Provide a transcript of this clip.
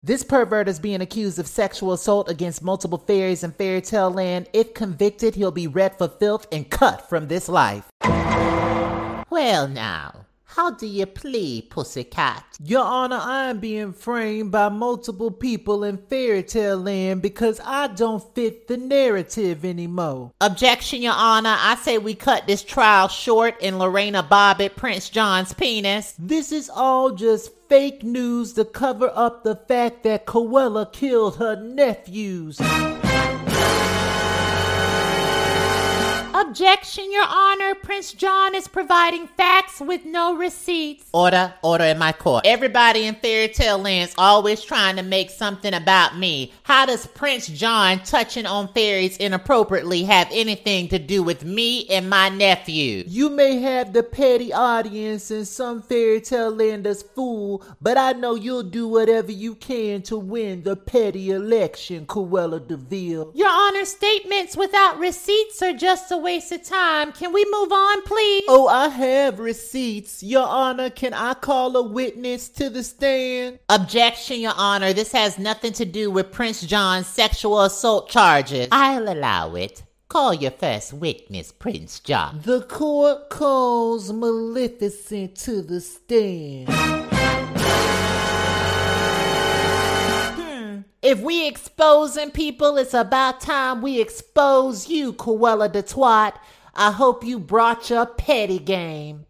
This pervert is being accused of sexual assault against multiple fairies in Fairy Tale Land. If convicted, he'll be read for filth and cut from this life. Well, now, how do you plead, pussycat? Your Honor, I am being framed by multiple people in Fairy Tale Land because I don't fit the narrative anymore. Objection, Your Honor. I say we cut this trial short and Lorena Bobbitt Prince John's penis. This is all just fake news to cover up the fact that Cruella killed her nephews. Objection, Your Honor. Prince John is providing facts with no receipts. Order, order in my court. Everybody in fairy tale land's always trying to make something about me. How does Prince John touching on fairies inappropriately have anything to do with me and my nephew? You may have the petty audience and some fairy tale landers fool, but I know you'll do whatever you can to win the petty election, Cruella de Vil. Your Honor, statements without receipts are just a waste of time. Can we move on, please? Oh, I have receipts. Your Honor, can I call a witness to the stand? Objection, Your Honor. This has nothing to do with Prince John's sexual assault charges. I'll allow it. Call your first witness, Prince John. The court calls Maleficent to the stand. If we exposing people, it's about time we expose you, Cruella de Twat. I hope you brought your petty game.